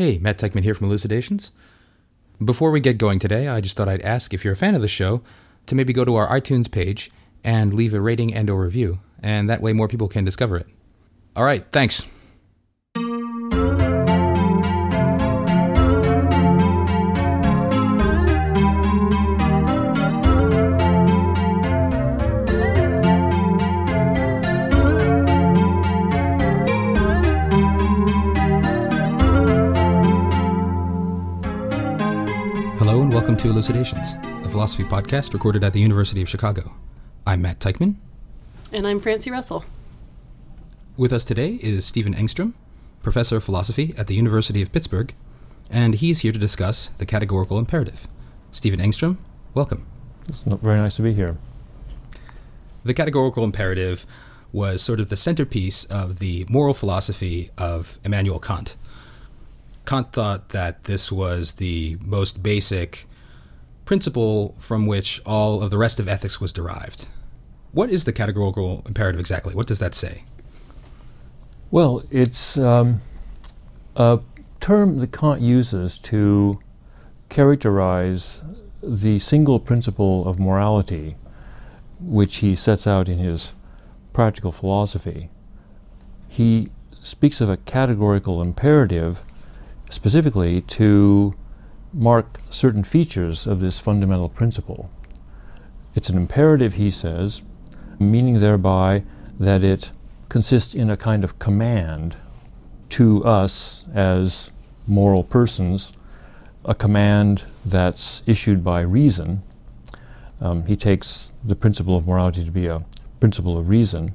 Hey, Matt Teichman here from Elucidations. Before we get going today, I just thought I'd ask if you're a fan of the show to maybe go to our iTunes page and leave a rating and or review, and that way more people can discover it. All right, thanks. To Elucidations, a philosophy podcast recorded at the University of Chicago. I'm Matt Teichman. And I'm Francie Russell. With us today is Stephen Engstrom, professor of philosophy at the University of Pittsburgh, and he's here to discuss the categorical imperative. Stephen Engstrom, welcome. It's not very nice to be here. The categorical imperative was sort of the centerpiece of the moral philosophy of Immanuel Kant. Kant thought that this was the most basic principle from which all of the rest of ethics was derived. What is the categorical imperative exactly? What does that say? Well, it's um, a term that Kant uses to characterize the single principle of morality, which he sets out in his practical philosophy. He speaks of a categorical imperative specifically to mark certain features of this fundamental principle. It's an imperative, he says, meaning thereby that it consists in a kind of command to us as moral persons, a command that's issued by reason. Um, he takes the principle of morality to be a principle of reason,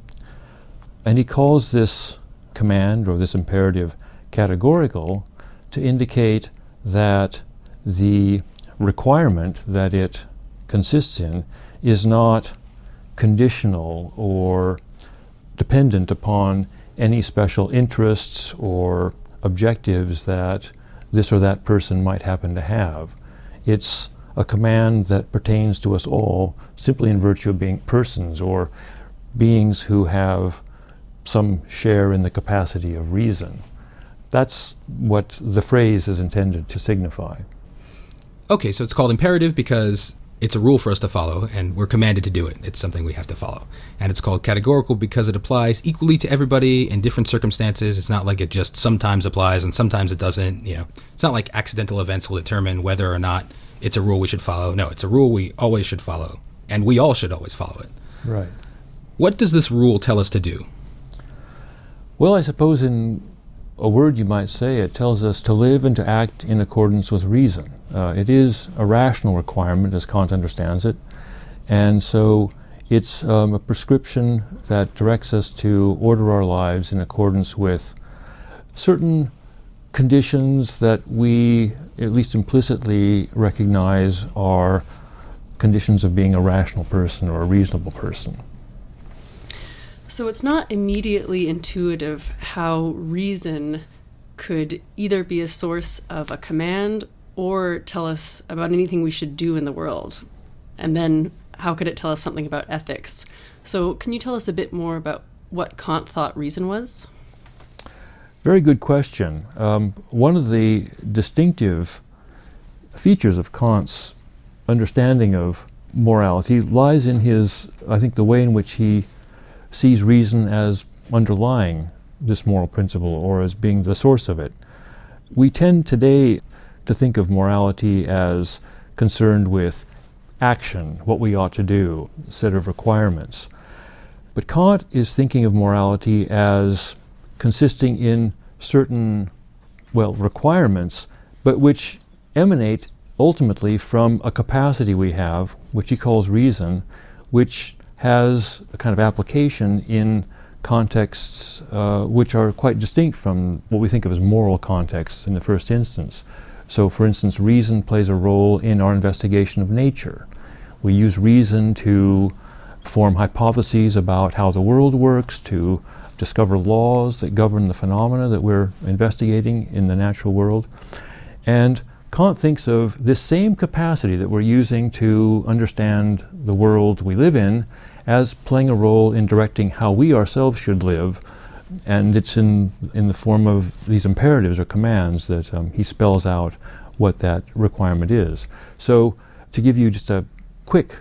and he calls this command or this imperative categorical to indicate that the requirement that it consists in is not conditional or dependent upon any special interests or objectives that this or that person might happen to have. It's a command that pertains to us all simply in virtue of being persons or beings who have some share in the capacity of reason. That's what the phrase is intended to signify. Okay, so it's called imperative because it's a rule for us to follow, and we're commanded to do it. It's something we have to follow. And it's called categorical because it applies equally to everybody in different circumstances. It's not like it just sometimes applies and sometimes it doesn't. You know, it's not like accidental events will determine whether or not it's a rule we should follow. No, it's a rule we always should follow, and we all should always follow it. Right. What does this rule tell us to do? Well, I suppose in a word you might say, it tells us to live and to act in accordance with reason. Uh, it is a rational requirement as Kant understands it, and so it's um, a prescription that directs us to order our lives in accordance with certain conditions that we, at least implicitly, recognize are conditions of being a rational person or a reasonable person. So it's not immediately intuitive how reason could either be a source of a command or tell us about anything we should do in the world. And then how could it tell us something about ethics? So, can you tell us a bit more about what Kant thought reason was? Very good question. Um, one of the distinctive features of Kant's understanding of morality lies in his, I think, the way in which he sees reason as underlying this moral principle or as being the source of it. We tend today to think of morality as concerned with action, what we ought to do, a set of requirements. But Kant is thinking of morality as consisting in certain, well, requirements, but which emanate ultimately from a capacity we have, which he calls reason, which has a kind of application in contexts uh, which are quite distinct from what we think of as moral contexts in the first instance. So, for instance, reason plays a role in our investigation of nature. We use reason to form hypotheses about how the world works, to discover laws that govern the phenomena that we're investigating in the natural world. And Kant thinks of this same capacity that we're using to understand the world we live in as playing a role in directing how we ourselves should live And it's in, in the form of these imperatives or commands that um, he spells out what that requirement is. So, to give you just a quick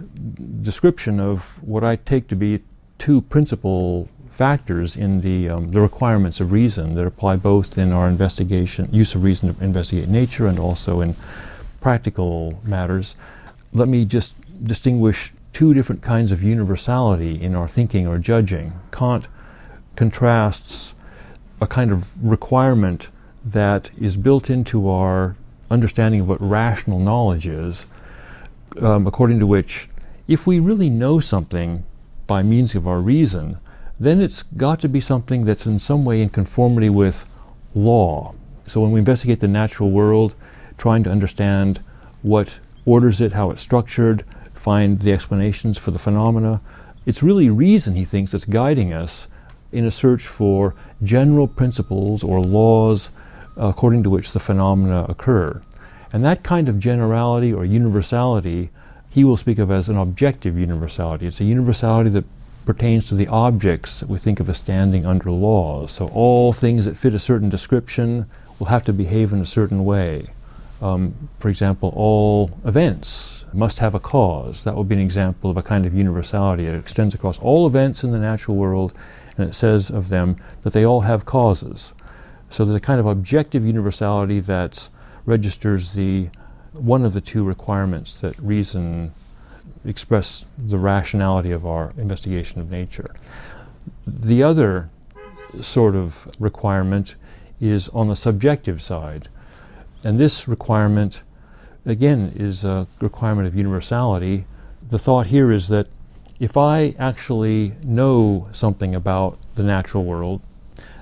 description of what I take to be two principal factors in the, um, the requirements of reason that apply both in our investigation, use of reason to investigate nature and also in practical matters. Let me just distinguish two different kinds of universality in our thinking or judging. Kant contrasts a kind of requirement that is built into our understanding of what rational knowledge is, um, according to which, if we really know something by means of our reason, then it's got to be something that's in some way in conformity with law. So when we investigate the natural world, trying to understand what orders it, how it's structured, find the explanations for the phenomena, it's really reason, he thinks, that's guiding us in a search for general principles or laws according to which the phenomena occur. And that kind of generality or universality he will speak of as an objective universality. It's a universality that pertains to the objects that we think of as standing under laws. So all things that fit a certain description will have to behave in a certain way. Um, for example, all events must have a cause. That would be an example of a kind of universality. It extends across all events in the natural world, and it says of them that they all have causes. So there's a kind of objective universality that registers the one of the two requirements that reason express the rationality of our investigation of nature. The other sort of requirement is on the subjective side. And this requirement, again, is a requirement of universality. The thought here is that if I actually know something about the natural world,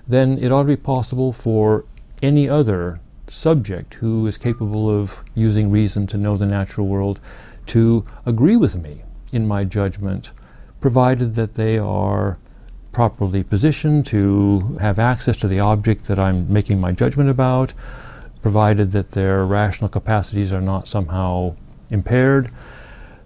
then it ought to be possible for any other subject who is capable of using reason to know the natural world to agree with me in my judgment, provided that they are properly positioned to have access to the object that I'm making my judgment about, provided that their rational capacities are not somehow impaired.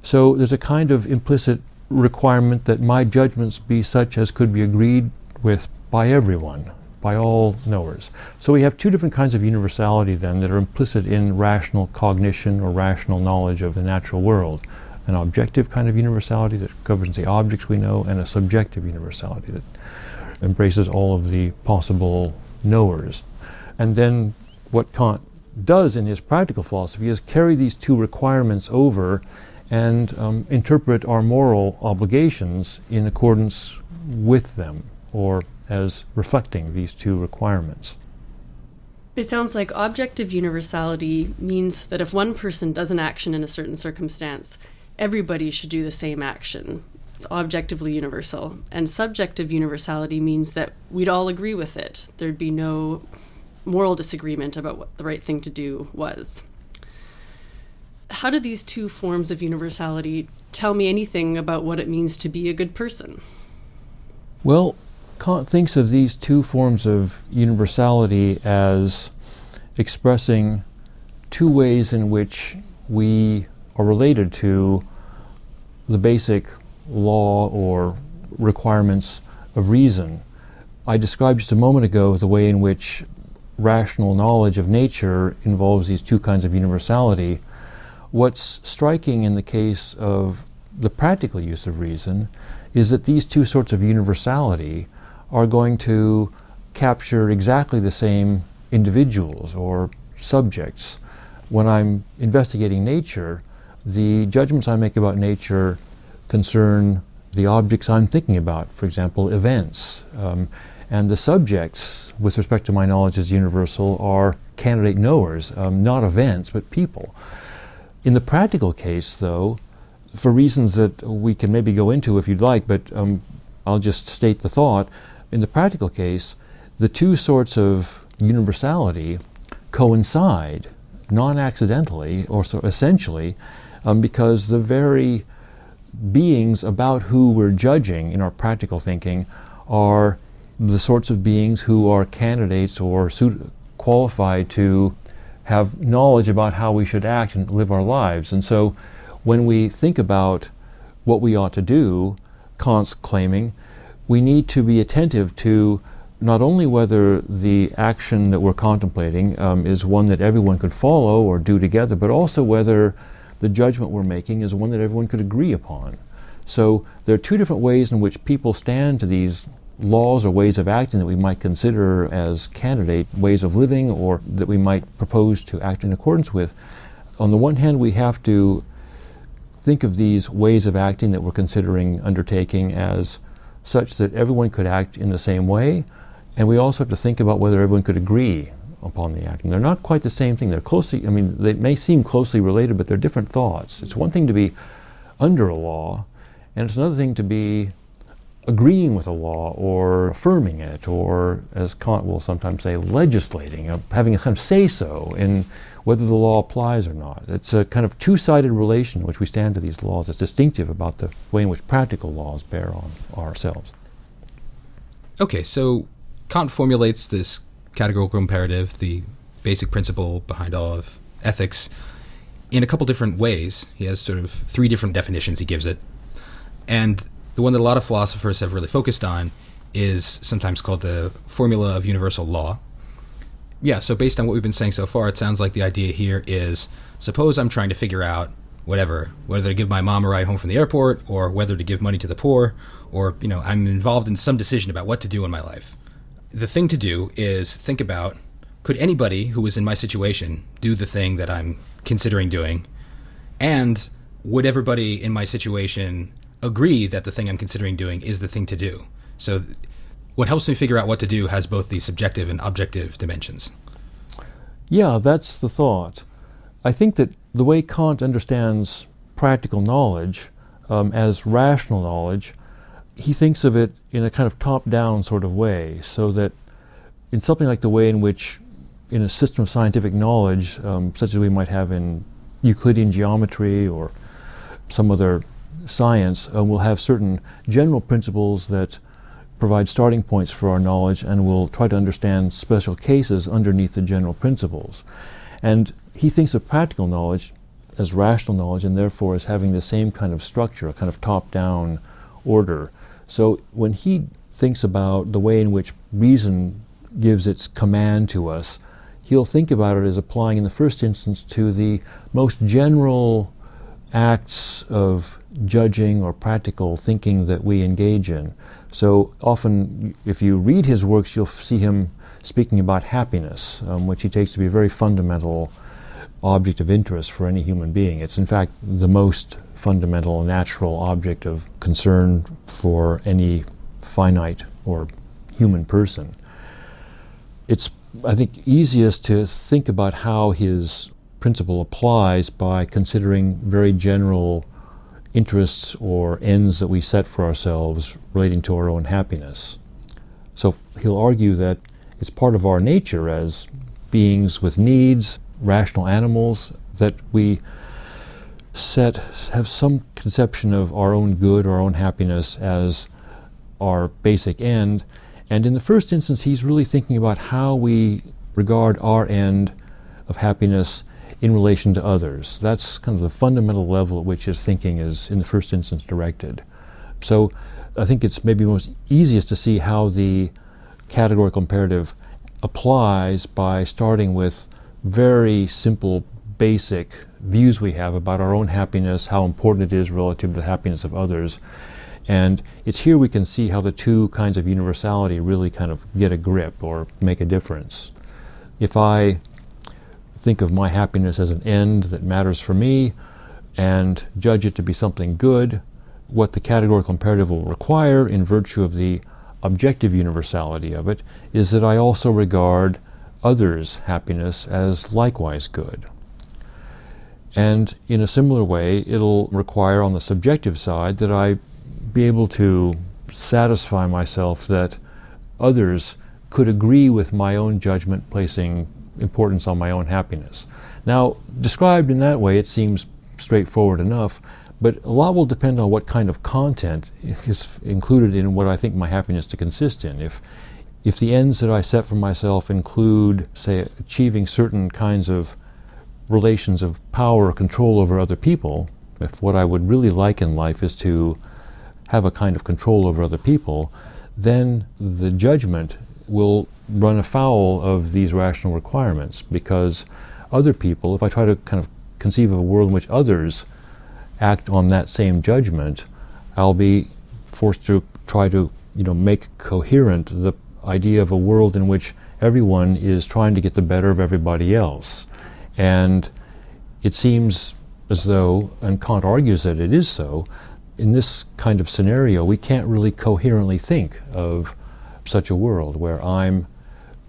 So there's a kind of implicit requirement that my judgments be such as could be agreed with by everyone, by all knowers. So we have two different kinds of universality then that are implicit in rational cognition or rational knowledge of the natural world. An objective kind of universality that governs the objects we know, and a subjective universality that embraces all of the possible knowers. And then what Kant does in his practical philosophy is carry these two requirements over and um, interpret our moral obligations in accordance with them or as reflecting these two requirements. It sounds like objective universality means that if one person does an action in a certain circumstance, everybody should do the same action. It's objectively universal. And subjective universality means that we'd all agree with it. There'd be no moral disagreement about what the right thing to do was. How do these two forms of universality tell me anything about what it means to be a good person? Well, Kant thinks of these two forms of universality as expressing two ways in which we are related to the basic law or requirements of reason. I described just a moment ago the way in which rational knowledge of nature involves these two kinds of universality. What's striking in the case of the practical use of reason is that these two sorts of universality are going to capture exactly the same individuals or subjects. When I'm investigating nature, the judgments I make about nature concern the objects I'm thinking about, for example, events. Um, and the subjects, with respect to my knowledge as universal, are candidate knowers, um, not events, but people. In the practical case, though, for reasons that we can maybe go into if you'd like, but um, I'll just state the thought, in the practical case, the two sorts of universality coincide non accidentally or so essentially um, because the very beings about who we're judging in our practical thinking are the sorts of beings who are candidates or suit, qualified to have knowledge about how we should act and live our lives. And so when we think about what we ought to do, Kant's claiming, we need to be attentive to not only whether the action that we're contemplating um, is one that everyone could follow or do together, but also whether the judgment we're making is one that everyone could agree upon. So there are two different ways in which people stand to these laws or ways of acting that we might consider as candidate ways of living or that we might propose to act in accordance with. On the one hand, we have to think of these ways of acting that we're considering undertaking as such that everyone could act in the same way, and we also have to think about whether everyone could agree upon the act. And they're not quite the same thing. They're closely, I mean, they may seem closely related, but they're different thoughts. It's one thing to be under a law, and it's another thing to be agreeing with a law or affirming it, or as Kant will sometimes say, legislating, uh, having a kind of say so in whether the law applies or not. It's a kind of two sided relation in which we stand to these laws. It's distinctive about the way in which practical laws bear on ourselves. Okay, so Kant formulates this categorical imperative, the basic principle behind all of ethics, in a couple different ways. He has sort of three different definitions he gives it. And the one that a lot of philosophers have really focused on is sometimes called the formula of universal law. Yeah, so based on what we've been saying so far, it sounds like the idea here is suppose I'm trying to figure out whatever, whether to give my mom a ride home from the airport or whether to give money to the poor, or, you know, I'm involved in some decision about what to do in my life. The thing to do is think about could anybody who is in my situation do the thing that I'm considering doing? And would everybody in my situation agree that the thing I'm considering doing is the thing to do. So, what helps me figure out what to do has both the subjective and objective dimensions. Yeah, that's the thought. I think that the way Kant understands practical knowledge um, as rational knowledge, he thinks of it in a kind of top down sort of way, so that in something like the way in which, in a system of scientific knowledge, um, such as we might have in Euclidean geometry or some other science uh, will have certain general principles that provide starting points for our knowledge and will try to understand special cases underneath the general principles. And he thinks of practical knowledge as rational knowledge and therefore as having the same kind of structure, a kind of top down order. So when he thinks about the way in which reason gives its command to us, he'll think about it as applying in the first instance to the most general acts of judging or practical thinking that we engage in. So often, if you read his works, you'll see him speaking about happiness, um, which he takes to be a very fundamental object of interest for any human being. It's, in fact, the most fundamental natural object of concern for any finite or human person. It's, I think, easiest to think about how his principle applies by considering very general interests or ends that we set for ourselves relating to our own happiness. So he'll argue that it's part of our nature as beings with needs, rational animals, that we set have some conception of our own good, our own happiness as our basic end. And in the first instance, he's really thinking about how we regard our end of happiness in relation to others. That's kind of the fundamental level at which his thinking is, in the first instance, directed. So I think it's maybe most easiest to see how the categorical imperative applies by starting with very simple, basic views we have about our own happiness, how important it is relative to the happiness of others. And it's here we can see how the two kinds of universality really kind of get a grip or make a difference. If I think of my happiness as an end that matters for me and judge it to be something good, what the categorical imperative will require in virtue of the objective universality of it is that I also regard others' happiness as likewise good. And in a similar way, it'll require on the subjective side that I be able to satisfy myself that others could agree with my own judgment placing importance on my own happiness. Now, described in that way, it seems straightforward enough, but a lot will depend on what kind of content is included in what I think my happiness to consist in. If if the ends that I set for myself include, say, achieving certain kinds of relations of power or control over other people, if what I would really like in life is to have a kind of control over other people, then the judgment will run afoul of these rational requirements because other people, if I try to kind of conceive of a world in which others act on that same judgment, I'll be forced to try to you know make coherent the idea of a world in which everyone is trying to get the better of everybody else. And it seems as though, and Kant argues that it is so, in this kind of scenario, we can't really coherently think of such a world where I'm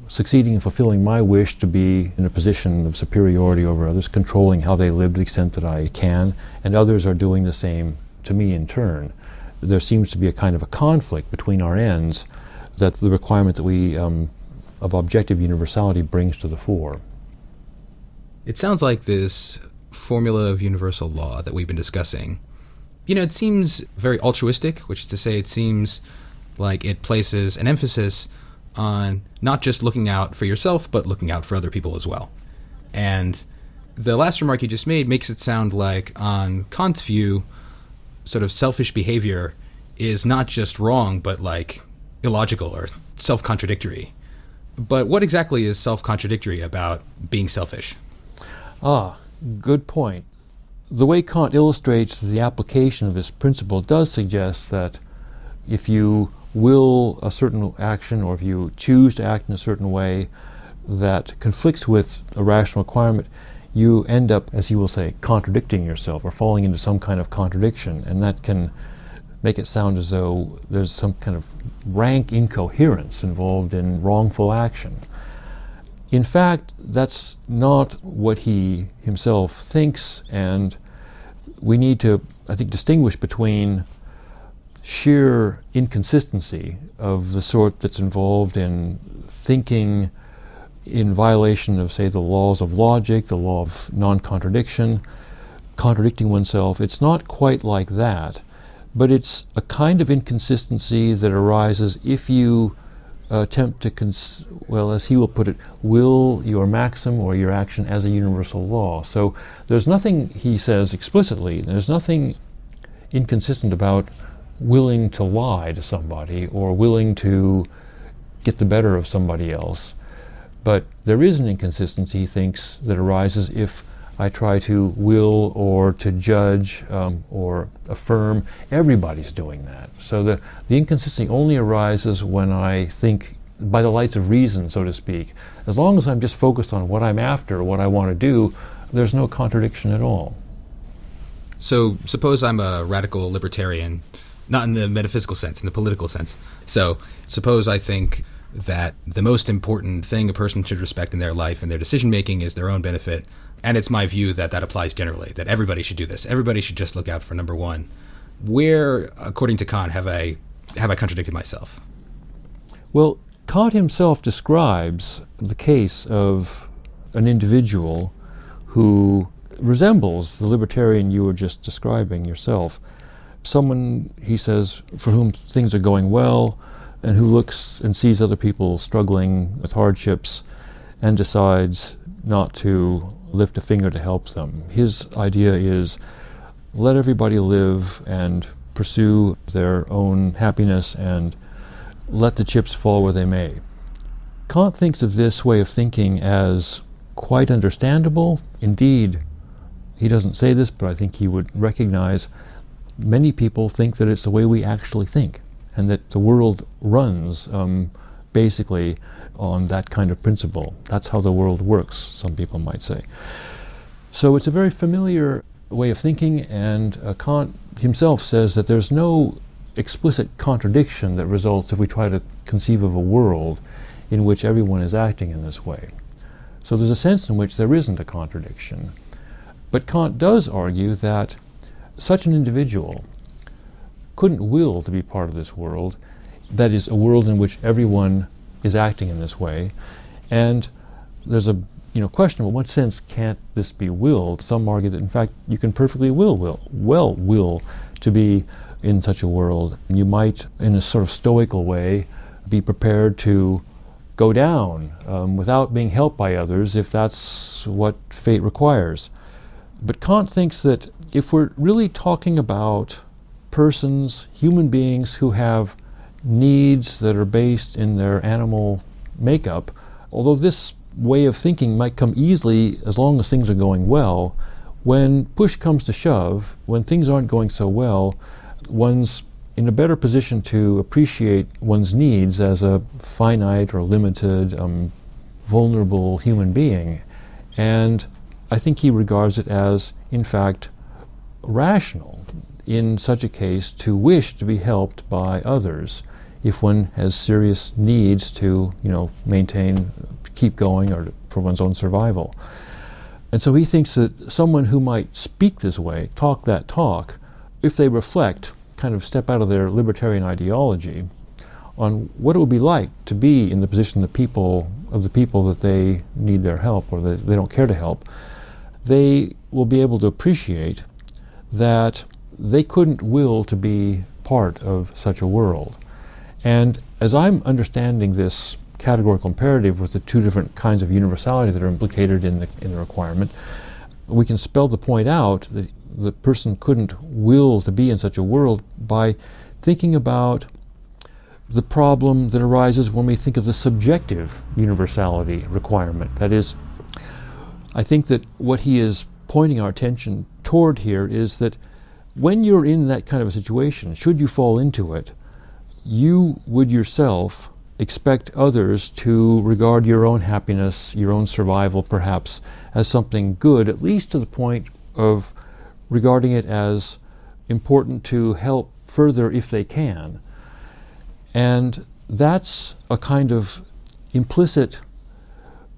succeeding in fulfilling my wish to be in a position of superiority over others, controlling how they live to the extent that I can, and others are doing the same to me in turn. There seems to be a kind of a conflict between our ends that the requirement that we um, of objective universality brings to the fore. It sounds like this formula of universal law that we've been discussing. You know, it seems very altruistic, which is to say, it seems like it places an emphasis on not just looking out for yourself, but looking out for other people as well. And the last remark you just made makes it sound like, on Kant's view, sort of selfish behavior is not just wrong, but like illogical or self contradictory. But what exactly is self contradictory about being selfish? Ah, good point. The way Kant illustrates the application of this principle does suggest that if you will a certain action or if you choose to act in a certain way that conflicts with a rational requirement, you end up, as he will say, contradicting yourself or falling into some kind of contradiction, and that can make it sound as though there's some kind of rank incoherence involved in wrongful action. In fact, that's not what he himself thinks, and we need to, I think, distinguish between sheer inconsistency of the sort that's involved in thinking in violation of, say, the laws of logic, the law of non contradiction, contradicting oneself. It's not quite like that, but it's a kind of inconsistency that arises if you attempt to, cons- well, as he will put it, will your maxim or your action as a universal law. So there's nothing, he says explicitly, there's nothing inconsistent about willing to lie to somebody or willing to get the better of somebody else. But there is an inconsistency, he thinks, that arises if I try to will or to judge um, or affirm. Everybody's doing that. So the, the inconsistency only arises when I think by the lights of reason, so to speak. As long as I'm just focused on what I'm after, what I want to do, there's no contradiction at all. So suppose I'm a radical libertarian not in the metaphysical sense, in the political sense. So, suppose I think that the most important thing a person should respect in their life and their decision making is their own benefit. And it's my view that that applies generally, that everybody should do this. Everybody should just look out for number one. Where, according to Kant, have I, have I contradicted myself? Well, Kant himself describes the case of an individual who resembles the libertarian you were just describing yourself someone, he says, for whom things are going well and who looks and sees other people struggling with hardships and decides not to lift a finger to help them. His idea is let everybody live and pursue their own happiness and let the chips fall where they may. Kant thinks of this way of thinking as quite understandable. Indeed, he doesn't say this, but I think he would recognize many people think that it's the way we actually think, and that the world runs um, basically on that kind of principle. That's how the world works, some people might say. So it's a very familiar way of thinking, and uh, Kant himself says that there's no explicit contradiction that results if we try to conceive of a world in which everyone is acting in this way. So there's a sense in which there isn't a contradiction. But Kant does argue that such an individual couldn't will to be part of this world, that is, a world in which everyone is acting in this way. And there's a you know question: well, what sense can't this be willed? Some argue that in fact you can perfectly will will well will to be in such a world. You might, in a sort of stoical way, be prepared to go down um, without being helped by others if that's what fate requires. But Kant thinks that if we're really talking about persons, human beings who have needs that are based in their animal makeup, although this way of thinking might come easily as long as things are going well, when push comes to shove, when things aren't going so well, one's in a better position to appreciate one's needs as a finite or limited, um, vulnerable human being. And I think he regards it as, in fact, rational in such a case to wish to be helped by others if one has serious needs to, you know, maintain, keep going, or for one's own survival. And so he thinks that someone who might speak this way, talk that talk, if they reflect, kind of step out of their libertarian ideology on what it would be like to be in the position of the people of the people that they need their help or that they don't care to help, they will be able to appreciate that they couldn't will to be part of such a world. And as I'm understanding this categorical imperative with the two different kinds of universality that are implicated in the, in the requirement, we can spell the point out that the person couldn't will to be in such a world by thinking about the problem that arises when we think of the subjective universality requirement. That is, I think that what he is pointing our attention toward here is that when you're in that kind of a situation, should you fall into it, you would yourself expect others to regard your own happiness, your own survival perhaps, as something good, at least to the point of regarding it as important to help further if they can. And that's a kind of implicit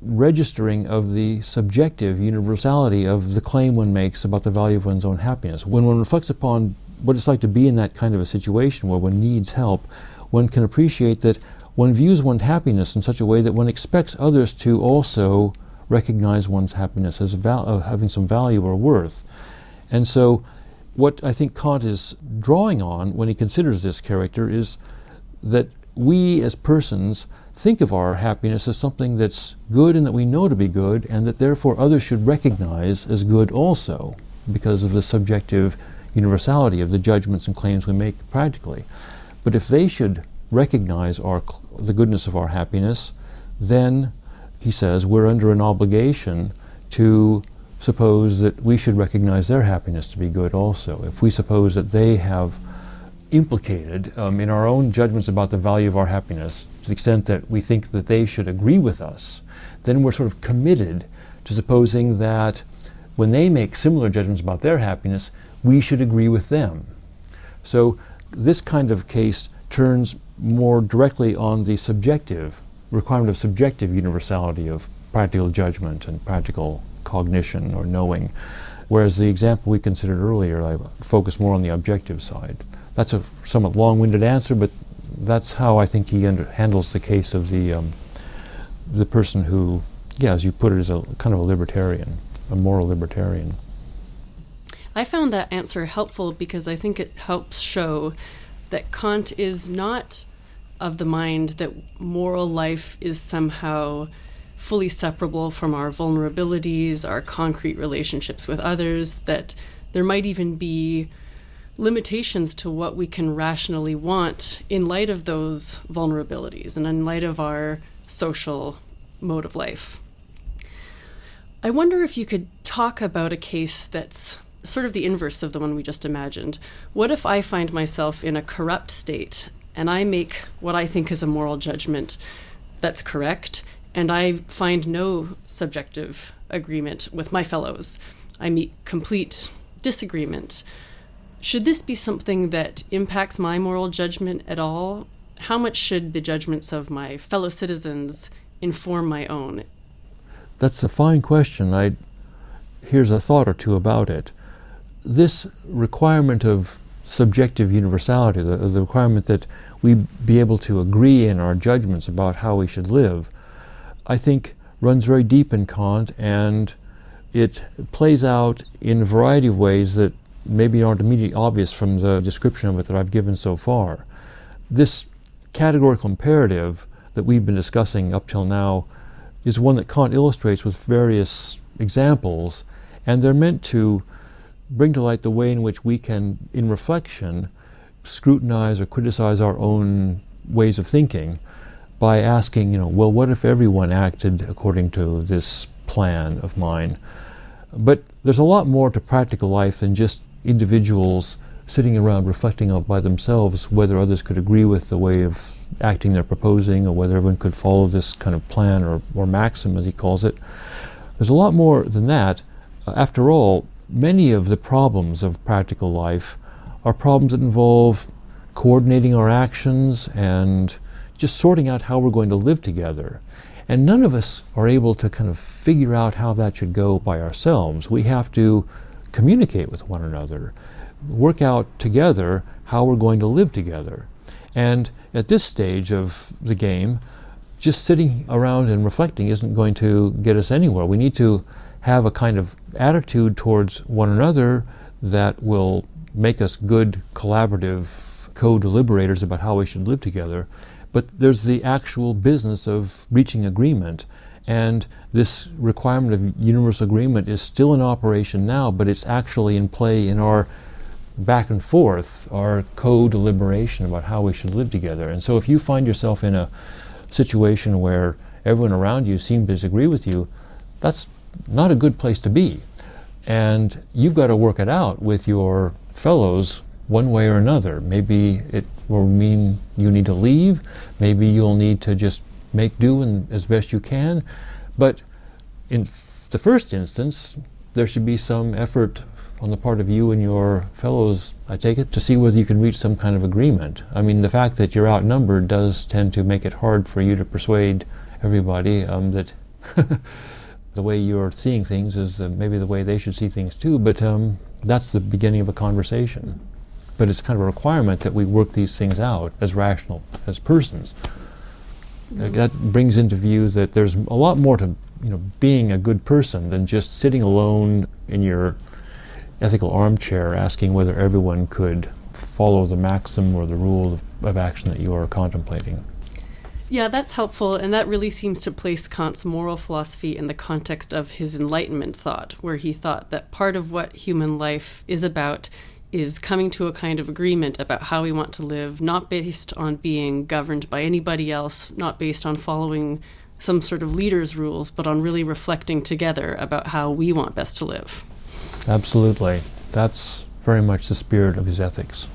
registering of the subjective universality of the claim one makes about the value of one's own happiness. When one reflects upon what it's like to be in that kind of a situation where one needs help, one can appreciate that one views one's happiness in such a way that one expects others to also recognize one's happiness as val- having some value or worth. And so, what I think Kant is drawing on when he considers this character is that we as persons think of our happiness as something that's good and that we know to be good, and that therefore others should recognize as good also, because of the subjective universality of the judgments and claims we make practically. But if they should recognize our, the goodness of our happiness, then, he says, we're under an obligation to suppose that we should recognize their happiness to be good also. If we suppose that they have implicated um, in our own judgments about the value of our happiness, to the extent that we think that they should agree with us, then we're sort of committed to supposing that when they make similar judgments about their happiness, we should agree with them. So this kind of case turns more directly on the subjective requirement of subjective universality of practical judgment and practical cognition or knowing, whereas the example we considered earlier, I focus more on the objective side. That's a somewhat long-winded answer, but that's how I think he handles the case of the um, the person who, yeah, as you put it, is a kind of a libertarian, a moral libertarian. I found that answer helpful because I think it helps show that Kant is not of the mind that moral life is somehow fully separable from our vulnerabilities, our concrete relationships with others, that there might even be limitations to what we can rationally want in light of those vulnerabilities and in light of our social mode of life. I wonder if you could talk about a case that's sort of the inverse of the one we just imagined. What if I find myself in a corrupt state and I make what I think is a moral judgment that's correct, and I find no subjective agreement with my fellows? I meet complete disagreement. Should this be something that impacts my moral judgment at all? How much should the judgments of my fellow citizens inform my own? That's a fine question. I here's a thought or two about it this requirement of subjective universality, the, the requirement that we be able to agree in our judgments about how we should live, I think runs very deep in Kant and it plays out in a variety of ways that maybe aren't immediately obvious from the description of it that I've given so far. This categorical imperative that we've been discussing up till now is one that Kant illustrates with various examples, and they're meant to bring to light the way in which we can, in reflection, scrutinize or criticize our own ways of thinking by asking, you know, well, what if everyone acted according to this plan of mine? But there's a lot more to practical life than just individuals sitting around reflecting out by themselves whether others could agree with the way of acting they're proposing or whether everyone could follow this kind of plan or, or maxim, as he calls it. There's a lot more than that. Uh, after all, many of the problems of practical life are problems that involve coordinating our actions and just sorting out how we're going to live together. And none of us are able to kind of figure out how that should go by ourselves. We have to communicate with one another, work out together how we're going to live together. And at this stage of the game, just sitting around and reflecting isn't going to get us anywhere. We need to have a kind of attitude towards one another that will make us good collaborative co deliberators about how we should live together. But there's the actual business of reaching agreement. And this requirement of universal agreement is still in operation now, but it's actually in play in our back and forth, our co deliberation about how we should live together. And so if you find yourself in a situation where everyone around you seems to disagree with you, that's not a good place to be. And you've got to work it out with your fellows one way or another. Maybe it will mean you need to leave. Maybe you'll need to just make do and, as best you can. But in the first instance, there should be some effort on the part of you and your fellows, I take it, to see whether you can reach some kind of agreement. I mean, the fact that you're outnumbered does tend to make it hard for you to persuade everybody um, that the way you're seeing things is uh, maybe the way they should see things too, but um, that's the beginning of a conversation. But it's kind of a requirement that we work these things out as rational, as persons. Mm-hmm. That brings into view that there's a lot more to you know being a good person than just sitting alone in your ethical armchair asking whether everyone could follow the maxim or the rule of, of action that you are contemplating. Yeah, that's helpful, and that really seems to place Kant's moral philosophy in the context of his Enlightenment thought, where he thought that part of what human life is about is coming to a kind of agreement about how we want to live, not based on being governed by anybody else, not based on following some sort of leader's rules, but on really reflecting together about how we want best to live. Absolutely. That's very much the spirit of his ethics.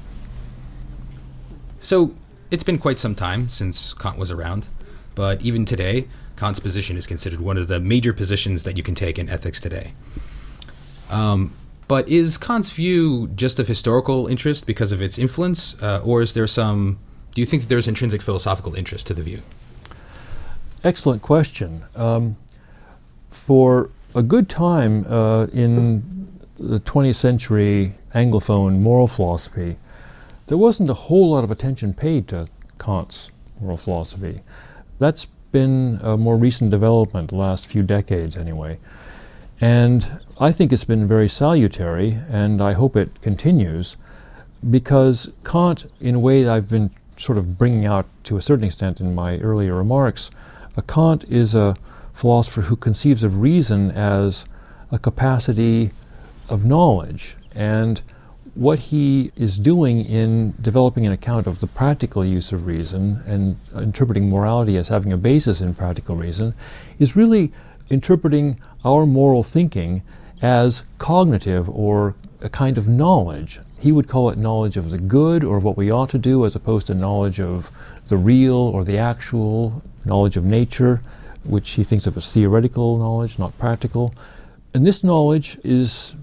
So, it's been quite some time since Kant was around, but even today, Kant's position is considered one of the major positions that you can take in ethics today. Um, but is Kant's view just of historical interest because of its influence, uh, or is there some? Do you think that there's intrinsic philosophical interest to the view? Excellent question. Um, for a good time uh, in the 20th century Anglophone moral philosophy, there wasn't a whole lot of attention paid to Kant's moral philosophy. That's been a more recent development, the last few decades anyway. And I think it's been very salutary, and I hope it continues, because Kant, in a way that I've been sort of bringing out to a certain extent in my earlier remarks, Kant is a philosopher who conceives of reason as a capacity of knowledge. And what he is doing in developing an account of the practical use of reason and interpreting morality as having a basis in practical reason is really interpreting our moral thinking as cognitive or a kind of knowledge. He would call it knowledge of the good or of what we ought to do as opposed to knowledge of the real or the actual, knowledge of nature, which he thinks of as theoretical knowledge, not practical. And this knowledge is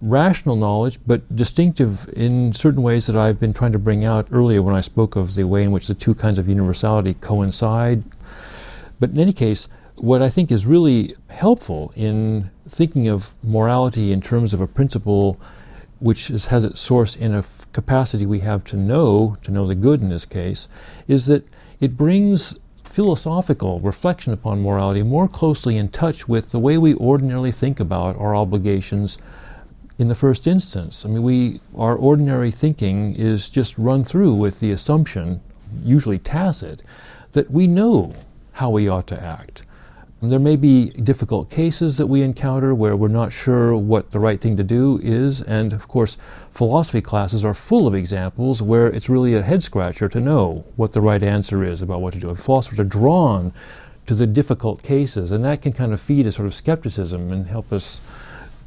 rational knowledge, but distinctive in certain ways that I've been trying to bring out earlier when I spoke of the way in which the two kinds of universality coincide. But in any case, what I think is really helpful in thinking of morality in terms of a principle which is, has its source in a f- capacity we have to know, to know the good in this case, is that it brings philosophical reflection upon morality more closely in touch with the way we ordinarily think about our obligations in the first instance. I mean, we our ordinary thinking is just run through with the assumption, usually tacit, that we know how we ought to act. There may be difficult cases that we encounter where we're not sure what the right thing to do is, and of course, philosophy classes are full of examples where it's really a head scratcher to know what the right answer is about what to do. And philosophers are drawn to the difficult cases, and that can kind of feed a sort of skepticism and help us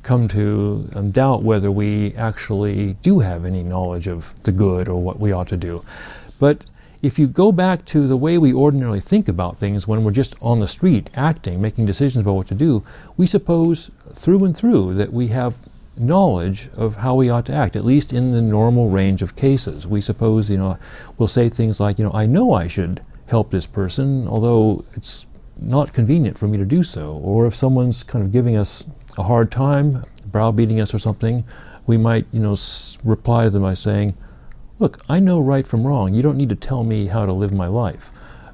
come to um, doubt whether we actually do have any knowledge of the good or what we ought to do. But if you go back to the way we ordinarily think about things when we're just on the street acting, making decisions about what to do, we suppose through and through that we have knowledge of how we ought to act, at least in the normal range of cases. We suppose, you know, we'll say things like, you know, I know I should help this person, although it's not convenient for me to do so. Or if someone's kind of giving us a hard time, browbeating us or something, we might, you know, s- reply to them by saying, Look, I know right from wrong. You don't need to tell me how to live my life.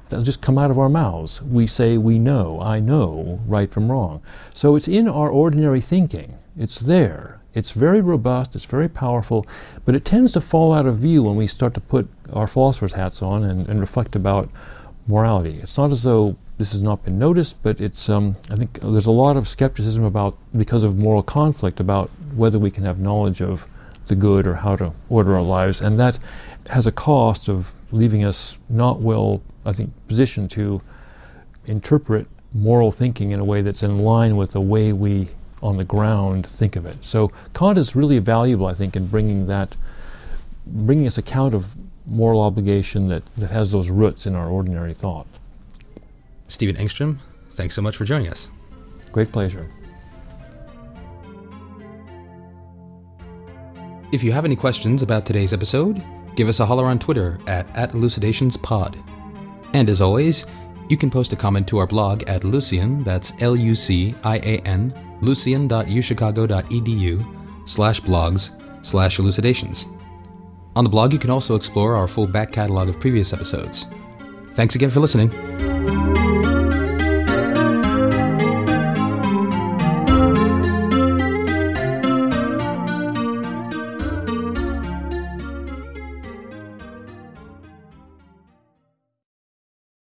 That'll just come out of our mouths. We say we know, I know right from wrong. So it's in our ordinary thinking. It's there. It's very robust, it's very powerful, but it tends to fall out of view when we start to put our philosopher's hats on and, and reflect about morality. It's not as though this has not been noticed, but it's um, I think there's a lot of skepticism about because of moral conflict about whether we can have knowledge of the good or how to order our lives, and that has a cost of leaving us not well, I think, positioned to interpret moral thinking in a way that's in line with the way we on the ground think of it. So Kant is really valuable, I think, in bringing that, bringing us account of moral obligation that, that has those roots in our ordinary thought. Stephen Engstrom, thanks so much for joining us. Great pleasure. If you have any questions about today's episode, give us a holler on Twitter at, at elucidationspod. And as always, you can post a comment to our blog at Lucian, that's L U C I A N, lucian.uchicago.edu slash blogs slash elucidations. On the blog, you can also explore our full back catalog of previous episodes. Thanks again for listening.